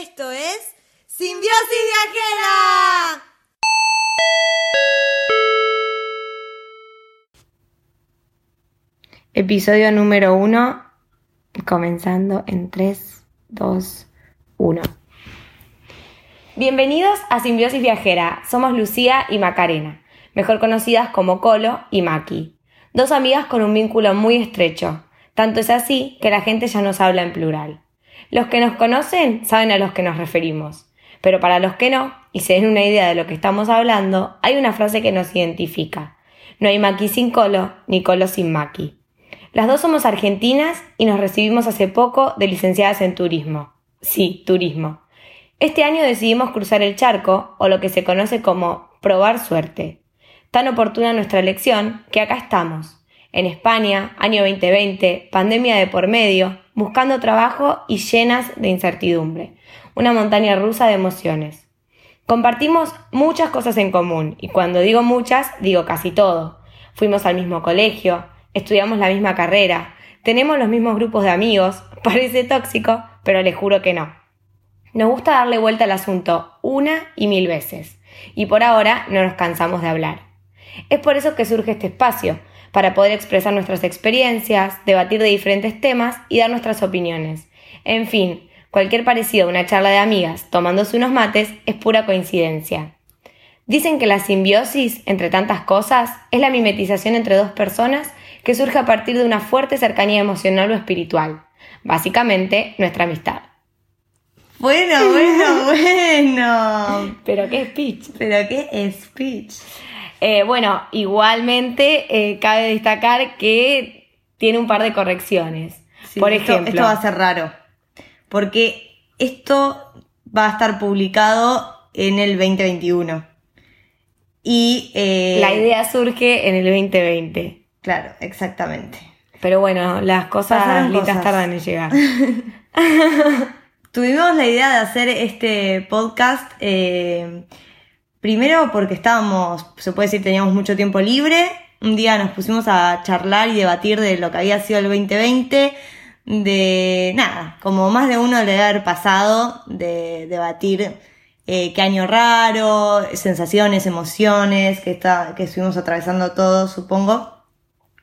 Esto es Simbiosis Viajera. Episodio número uno, comenzando en 3, 2, 1. Bienvenidos a Simbiosis Viajera. Somos Lucía y Macarena, mejor conocidas como Colo y Maki. Dos amigas con un vínculo muy estrecho. Tanto es así que la gente ya nos habla en plural. Los que nos conocen saben a los que nos referimos. Pero para los que no, y se den una idea de lo que estamos hablando, hay una frase que nos identifica. No hay Maki sin Colo, ni Colo sin Maki. Las dos somos argentinas y nos recibimos hace poco de licenciadas en turismo. Sí, turismo. Este año decidimos cruzar el charco, o lo que se conoce como probar suerte. Tan oportuna nuestra elección que acá estamos, en España, año 2020, pandemia de por medio, buscando trabajo y llenas de incertidumbre. Una montaña rusa de emociones. Compartimos muchas cosas en común, y cuando digo muchas, digo casi todo. Fuimos al mismo colegio, estudiamos la misma carrera, tenemos los mismos grupos de amigos, parece tóxico, pero les juro que no. Nos gusta darle vuelta al asunto una y mil veces, y por ahora no nos cansamos de hablar. Es por eso que surge este espacio, para poder expresar nuestras experiencias, debatir de diferentes temas y dar nuestras opiniones. En fin, cualquier parecido a una charla de amigas tomándose unos mates es pura coincidencia. Dicen que la simbiosis entre tantas cosas es la mimetización entre dos personas que surge a partir de una fuerte cercanía emocional o espiritual. Básicamente, nuestra amistad. Bueno, bueno, bueno. Pero qué speech. Pero qué speech. Eh, bueno, igualmente eh, cabe destacar que tiene un par de correcciones. Por esto, ejemplo, esto va a ser raro. Porque esto va a estar publicado en el 2021. Y eh, la idea surge en el 2020. Claro, exactamente. Pero bueno, las cosas lindas tardan en llegar. Tuvimos la idea de hacer este podcast eh, primero porque estábamos, se puede decir, teníamos mucho tiempo libre. Un día nos pusimos a charlar y debatir de lo que había sido el 2020, de nada, como más de uno le debe haber pasado, de debatir eh, qué año raro, sensaciones, emociones que, está, que estuvimos atravesando todos, supongo.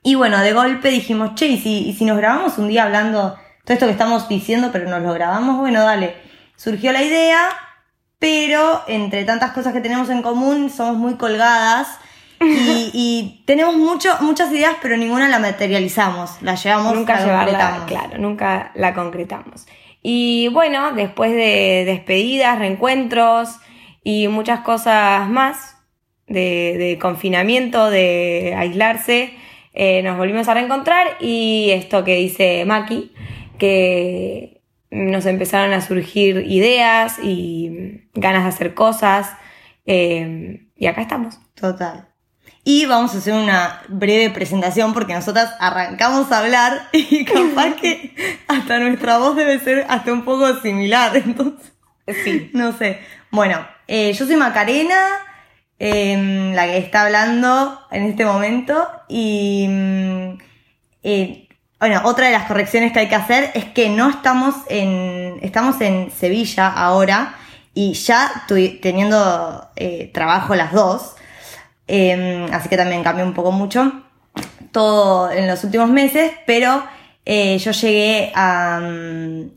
Y bueno, de golpe dijimos, che, ¿y si, y si nos grabamos un día hablando todo esto que estamos diciendo, pero nos lo grabamos? Bueno, dale. Surgió la idea, pero entre tantas cosas que tenemos en común, somos muy colgadas y, y tenemos mucho, muchas ideas, pero ninguna la materializamos, la llevamos nunca la llevarla, claro, nunca la concretamos. Y bueno, después de despedidas, reencuentros y muchas cosas más de, de confinamiento, de aislarse, eh, nos volvimos a reencontrar y esto que dice Maki, que nos empezaron a surgir ideas y ganas de hacer cosas eh, y acá estamos. Total. Y vamos a hacer una breve presentación porque nosotras arrancamos a hablar y capaz que hasta nuestra voz debe ser hasta un poco similar, entonces, Sí. no sé. Bueno, eh, yo soy Macarena, eh, la que está hablando en este momento y mm, eh, bueno, otra de las correcciones que hay que hacer es que no estamos en, estamos en Sevilla ahora y ya tu- teniendo eh, trabajo las dos, eh, así que también cambió un poco mucho todo en los últimos meses, pero eh, yo llegué a,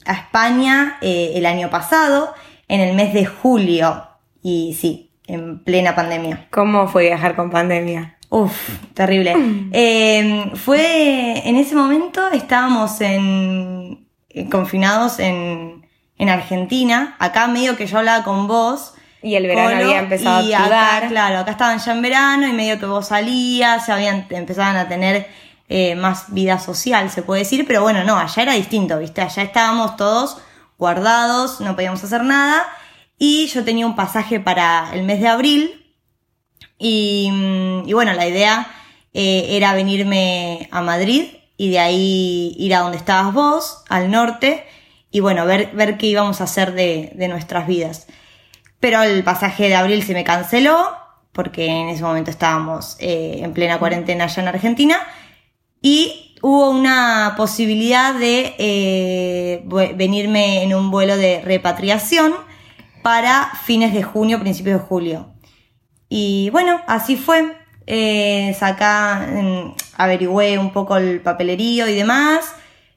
a España eh, el año pasado, en el mes de julio, y sí, en plena pandemia. ¿Cómo fue viajar con pandemia? Uf, terrible. Eh, fue, en ese momento estábamos en, eh, confinados en, en Argentina, acá medio que yo hablaba con vos. Y el verano Colo, había empezado y a. Acá, claro, acá estaban ya en verano y medio que vos salías, ya habían, empezaban a tener eh, más vida social, se puede decir, pero bueno, no, allá era distinto, ¿viste? Allá estábamos todos guardados, no podíamos hacer nada. Y yo tenía un pasaje para el mes de abril. Y, bueno, la idea eh, era venirme a Madrid y de ahí ir a donde estabas vos, al norte, y bueno, ver, ver qué íbamos a hacer de, de nuestras vidas. Pero el pasaje de abril se me canceló, porque en ese momento estábamos eh, en plena cuarentena allá en Argentina. Y hubo una posibilidad de eh, venirme en un vuelo de repatriación para fines de junio, principios de julio. Y bueno, así fue. Eh, sacá, mm, averigüé un poco el papelerío y demás.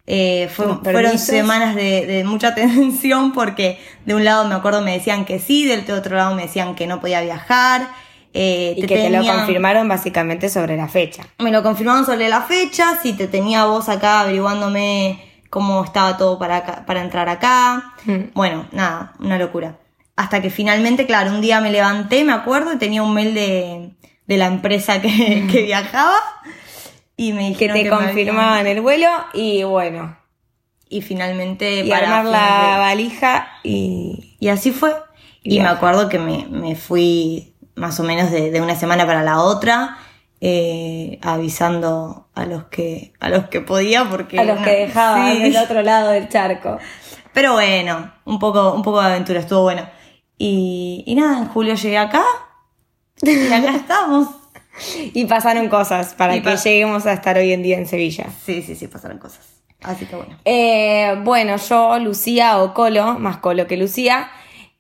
Eh, fue- fueron semanas de, de mucha tensión porque de un lado me acuerdo me decían que sí, del otro lado me decían que no podía viajar. eh, Y que te lo confirmaron básicamente sobre la fecha. me lo confirmaron sobre la fecha, si te tenía vos acá averiguándome cómo estaba todo para, acá- para entrar acá. Mm. Bueno, nada, una locura. Hasta que finalmente, claro, un día me levanté, me acuerdo, y tenía un mail de, de la empresa que, que viajaba. Y me Que dijeron te que me confirmaban habían- el vuelo y bueno. Y finalmente Y para armar la de- valija y. Y así fue. Y me acuerdo que me, me fui más o menos de, de una semana para la otra, eh, avisando a los que a los que podía porque A los que dejaban sí. del otro lado del charco. Pero bueno, un poco, un poco de aventura, estuvo bueno. Y, y nada, en julio llegué acá y acá estamos. Y pasaron cosas para Y que lleguemos a estar hoy en día en Sevilla. Sí, sí, sí, pasaron cosas. Así que bueno. Eh, bueno, yo, Lucía o Colo, más Colo que Lucía,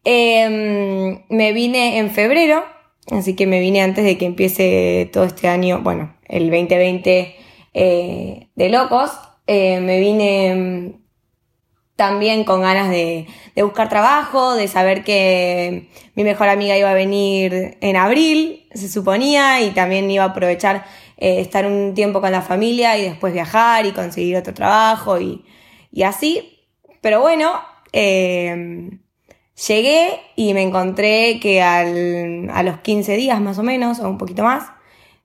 eh, me vine en febrero, así que me vine antes de que empiece todo este año, bueno, el 2020 eh, de locos. Eh, me vine mm, también con ganas de, de buscar trabajo, de saber que mi mejor amiga iba a venir en abril, se suponía, y también iba a aprovechar eh, estar un tiempo con la familia y después viajar y conseguir otro trabajo y, y así. Pero bueno, eh, llegué y me encontré que al- a los 15 días más o menos, o un poquito más,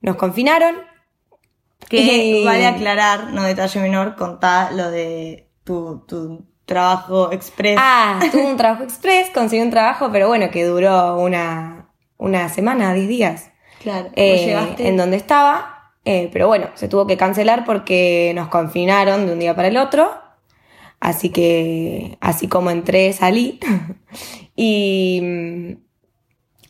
nos confinaron. Que Y- vale aclarar, no detalle menor, contá lo de tu, tu trabajo express. Ah, tuve un trabajo express, conseguí un trabajo, pero bueno, que duró una, una semana, 10 días. claro. Eh, llegaste. en donde estaba, eh, pero bueno, se tuvo que cancelar porque nos confinaron de un día para el otro, así que así como entré, salí. y mm,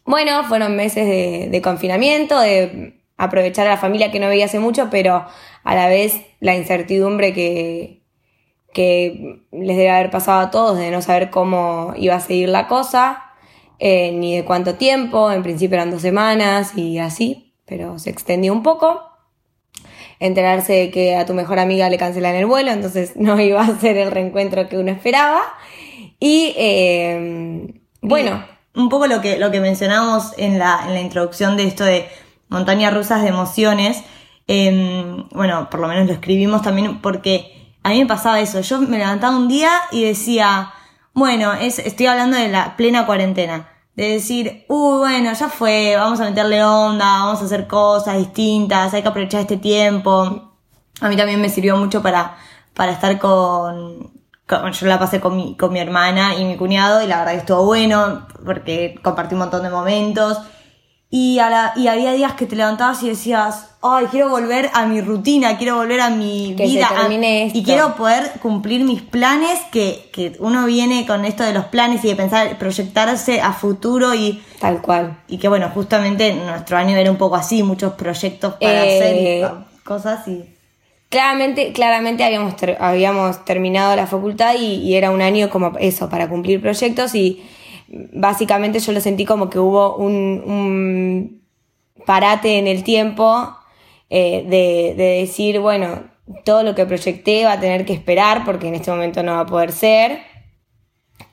bueno, fueron meses de, de confinamiento, de aprovechar a la familia que no veía hace mucho, pero a la vez la incertidumbre que, que les debe haber pasado a todos de no saber cómo iba a seguir la cosa, eh, ni de cuánto tiempo, en principio eran dos semanas y así, pero se extendió un poco. Enterarse de que a tu mejor amiga le cancelan el vuelo, entonces no iba a ser el reencuentro que uno esperaba. Y eh, bueno, un poco lo que, lo que mencionábamos en la, en la introducción de esto de montañas rusas de emociones, eh, bueno, por lo menos lo escribimos también porque a mí me pasaba eso, yo me levantaba un día y decía, bueno, es, estoy hablando de la plena cuarentena, de decir, uy, bueno, ya fue, vamos a meterle onda, vamos a hacer cosas distintas, hay que aprovechar este tiempo. A mí también me sirvió mucho para, para estar con, con- yo la pasé con mi, con mi hermana y mi cuñado y la verdad que estuvo bueno porque compartí un montón de momentos y, a la- y había días que te levantabas y decías, ay, quiero volver a mi rutina, quiero volver a mi Que se vida a- y esto". quiero poder cumplir mis planes, que, que uno viene con esto de los planes y de pensar, proyectarse a futuro y, tal cual. y que bueno, justamente nuestro año era un poco así, muchos proyectos para Eh, hacer y pa- cosas y... Claramente, claramente habíamos, ter- habíamos terminado la facultad y, y era un año como eso, para cumplir proyectos y básicamente yo lo sentí como que hubo un, parate en el tiempo eh, de, de decir, bueno, todo lo que proyecté va a tener que esperar porque en este momento no va a poder ser.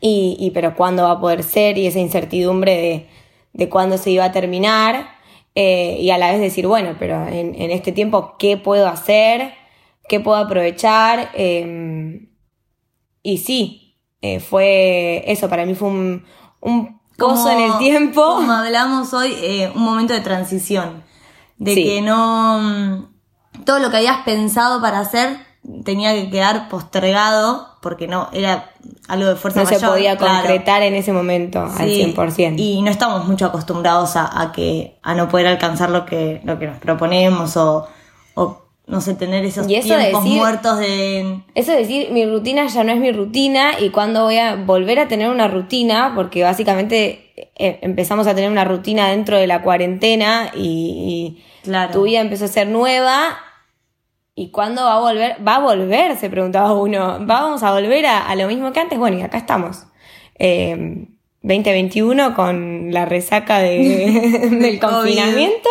Y, pero cuándo va a poder ser y esa incertidumbre de, de cuándo se iba a terminar eh, y a la vez decir, bueno, pero en, este tiempo, ¿qué puedo hacer? ¿Qué puedo aprovechar? Eh, y sí, eh, fue eso, para mí fue un, un pozo en el tiempo. Como hablamos hoy, eh, un momento de transición. De Sí. que no. Todo lo que habías pensado para hacer tenía que quedar postergado porque no era algo de fuerza no se mayor, podía claro. concretar en ese momento al Sí, 100%. Y no estamos mucho acostumbrados a, a que a no poder alcanzar lo que, lo que nos proponemos o no sé, tener esos Y eso de tiempos decir- muertos de. Eso es decir, mi rutina ya no es mi rutina y cuando voy a volver a tener una rutina, porque básicamente eh, empezamos a tener una rutina dentro de la cuarentena y, y Claro. tu vida empezó a ser nueva ¿y cuándo va a volver? ¿Va a volver? Se preguntaba uno. ¿Vamos a volver a, a lo mismo que antes? Bueno, y acá estamos. Eh, 2021 con la resaca de- del confinamiento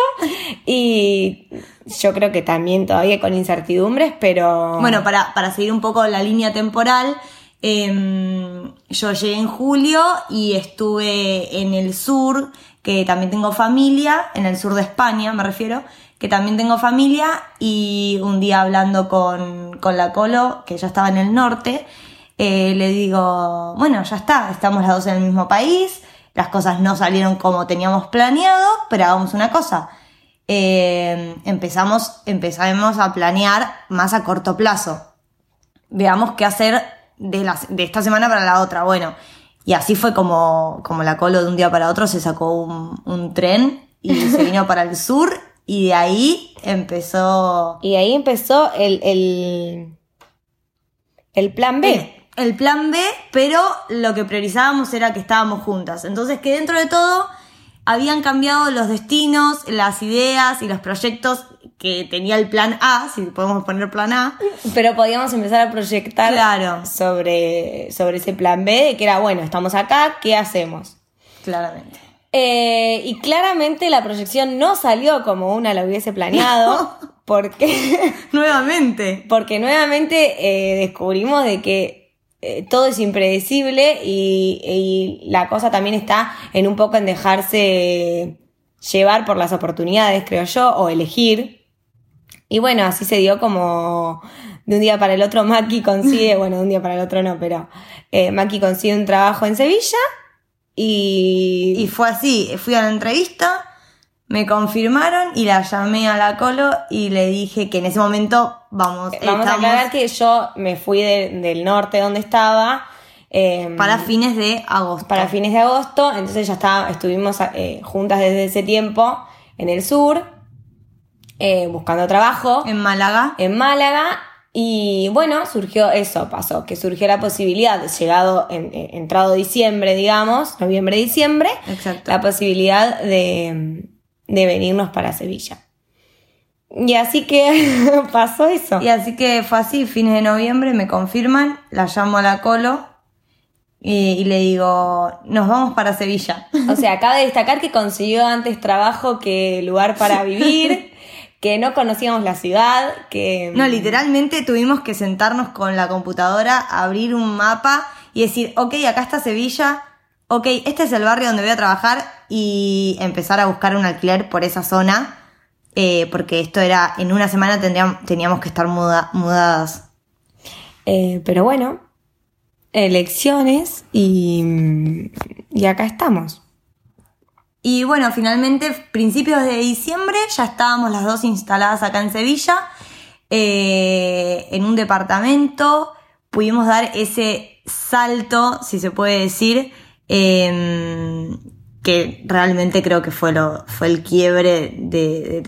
y yo creo que también todavía con incertidumbres, pero... Bueno, para, para seguir un poco la línea temporal, em, yo llegué en julio y estuve en el sur, que también tengo familia, en el sur de España me refiero, que también tengo familia y un día hablando con, con la Colo, que ya estaba en el norte, eh, le digo, bueno, ya está, estamos las dos en el mismo país, las cosas no salieron como teníamos planeado, pero hagamos una cosa. Eh, empezamos, empezamos a planear más a corto plazo. Veamos qué hacer de, la- de esta semana para la otra. Bueno, y así fue como, como la Colo de un día para otro se sacó un, un tren y se vino para el sur y de ahí empezó Y ahí empezó el, el, el plan B. el plan B, pero lo que priorizábamos era que estábamos juntas. Entonces que dentro de todo habían cambiado los destinos, las ideas y los proyectos que tenía el plan A, si podemos poner plan A. Pero podíamos empezar a proyectar Claro. sobre, sobre ese plan B, de que era, bueno, estamos acá, ¿qué hacemos? Claramente. Eh, y claramente la proyección no salió como una la hubiese planeado, porque, Nuevamente. porque nuevamente eh, descubrimos de que eh, todo es impredecible y, y la cosa también está en un poco en dejarse llevar por las oportunidades, creo yo, o elegir. Y bueno, así se dio como de un día para el otro Maki consigue, bueno, de un día para el otro no, pero eh, Maki consigue un trabajo en Sevilla y, Y fue así, fui a la entrevista, me confirmaron y la llamé a la Colo y le dije que en ese momento, vamos, Eh, Vamos a estamos aclarar que yo me fui de- del norte donde estaba. eh, para fines de agosto. para fines de agosto, entonces ya está, estuvimos eh, juntas desde ese tiempo en el sur, eh, buscando trabajo En Málaga. en Málaga. Y bueno, surgió eso, pasó, que surgió la posibilidad, llegado, en, en- entrado diciembre, digamos, noviembre-diciembre, Exacto. la posibilidad de, de venirnos para Sevilla. Y así que pasó eso. Y así que fue así, fines de noviembre, me confirman, la llamo a la Colo y, y le digo, nos vamos para Sevilla. O sea, cabe destacar que consiguió antes trabajo que lugar para vivir, que no conocíamos la ciudad, que... No, literalmente tuvimos que sentarnos con la computadora, abrir un mapa y decir, ok, acá está Sevilla, ok, este es el barrio donde voy a trabajar y empezar a buscar un alquiler por esa zona, eh, porque esto era, en una semana tendríamos, teníamos que estar muda- mudadas. Eh, pero bueno, elecciones y, y acá estamos. Y bueno, finalmente, principios de diciembre, ya estábamos las dos instaladas acá en Sevilla, eh, en un departamento. Pudimos dar ese salto, si se puede decir, eh, que realmente creo que fue, lo, fue el quiebre de,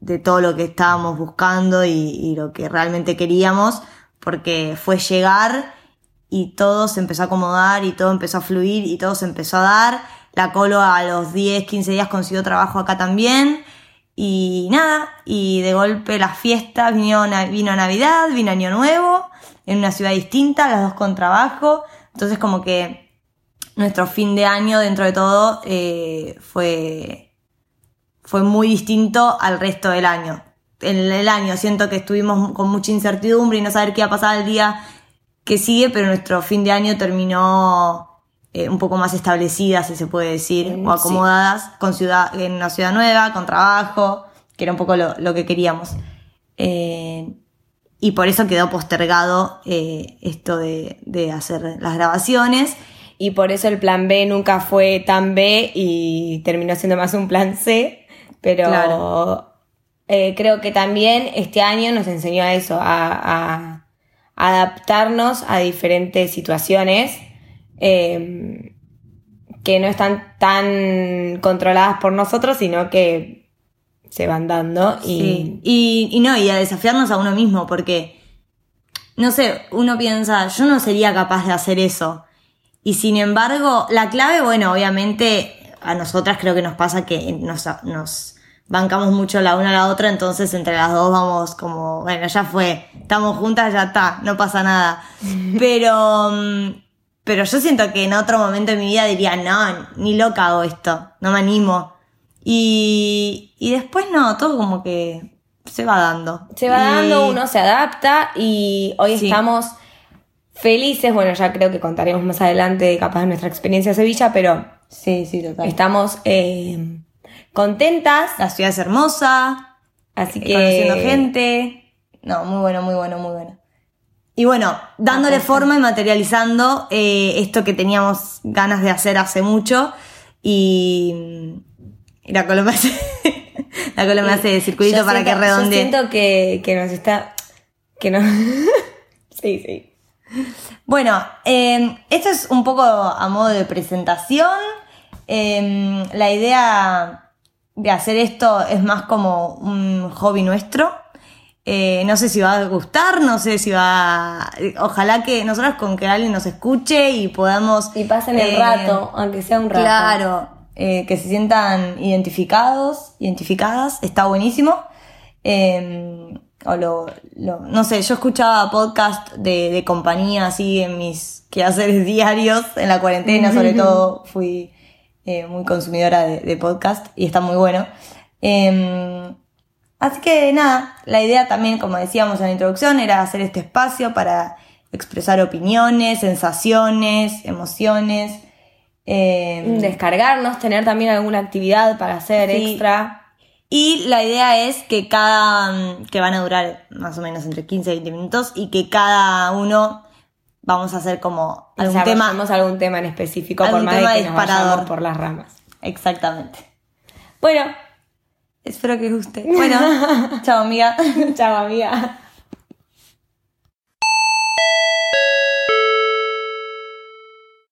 de- todo lo que estábamos buscando y, y lo que realmente queríamos, porque fue llegar y todo se empezó a acomodar y todo empezó a fluir y todo se empezó a dar. La Colo a los 10, 15 días consiguió trabajo acá también. Y nada, y de golpe las fiestas, vino, vino Navidad, vino Año Nuevo, en una ciudad distinta, las dos con trabajo. Entonces como que nuestro fin de año dentro de todo eh, fue, fue muy distinto al resto del año. En el año siento que estuvimos con mucha incertidumbre y no saber qué iba a pasar el día que sigue, pero nuestro fin de año terminó eh, un poco más establecida, si se puede decir, Mm, o acomodadas con ciudad, en una ciudad nueva, con trabajo, que era un poco lo, lo que queríamos. Eh, y por eso quedó postergado eh, esto de, de hacer las grabaciones. Y por eso el plan B nunca fue tan B y terminó siendo más un plan C. Pero Claro. eh, creo que también este año nos enseñó a eso, a, a adaptarnos a diferentes situaciones eh, que no están tan controladas por nosotros, sino que se van dando. Y Sí. Y, y no, y a desafiarnos a uno mismo, porque, no sé, uno piensa, yo no sería capaz de hacer eso. Y sin embargo, la clave, bueno, obviamente a nosotras creo que nos pasa que nos, nos, bancamos mucho la una a la otra, entonces entre las dos vamos como, bueno, ya fue, estamos juntas, ya está, no pasa nada. Pero, mm, pero yo siento que en otro momento de mi vida diría, no, ni loca hago esto, no me animo. Y, y después no, todo como que se va dando. Se va Y- dando, uno se adapta y hoy Sí. estamos felices. Bueno, ya creo que contaremos más adelante capaz de nuestra experiencia en Sevilla, pero Sí, sí, total. estamos eh, contentas. La ciudad es hermosa, Así que. conociendo gente. No, muy bueno, muy bueno, muy bueno. Y bueno, dándole forma y materializando eh, esto que teníamos ganas de hacer hace mucho. Y, y la Colo me hace, la Colo me hace circulito Yo para siento- que redondee. Yo siento que, que nos está. Que no. sí, sí. Bueno, eh, esto es un poco a modo de presentación. Eh, la idea de hacer esto es más como un hobby nuestro. Eh, no sé si va a gustar, no sé si va. Ojalá que nosotros con que alguien nos escuche y podamos. Y pasen el eh, rato, aunque sea un rato. Claro, eh, que se sientan identificados, identificadas, está buenísimo. O lo, lo- no sé, yo escuchaba podcast de, de compañía así en mis quehaceres diarios, en la cuarentena sobre todo fui eh, muy consumidora de, de podcast y está muy bueno. Eh, así que nada, la idea también, como decíamos en la introducción, era hacer este espacio para expresar opiniones, sensaciones, emociones. eh, Descargarnos, tener también alguna actividad para hacer Sí. extra. Y la idea es que cada, mm, que van a durar más o menos entre 15 y 20 minutos y que cada uno vamos a hacer como algún tema. Algún tema en específico, por más de tema que nos vayamos por las ramas. Exactamente. Bueno, Espero que guste. Bueno, chao amiga. chao amiga.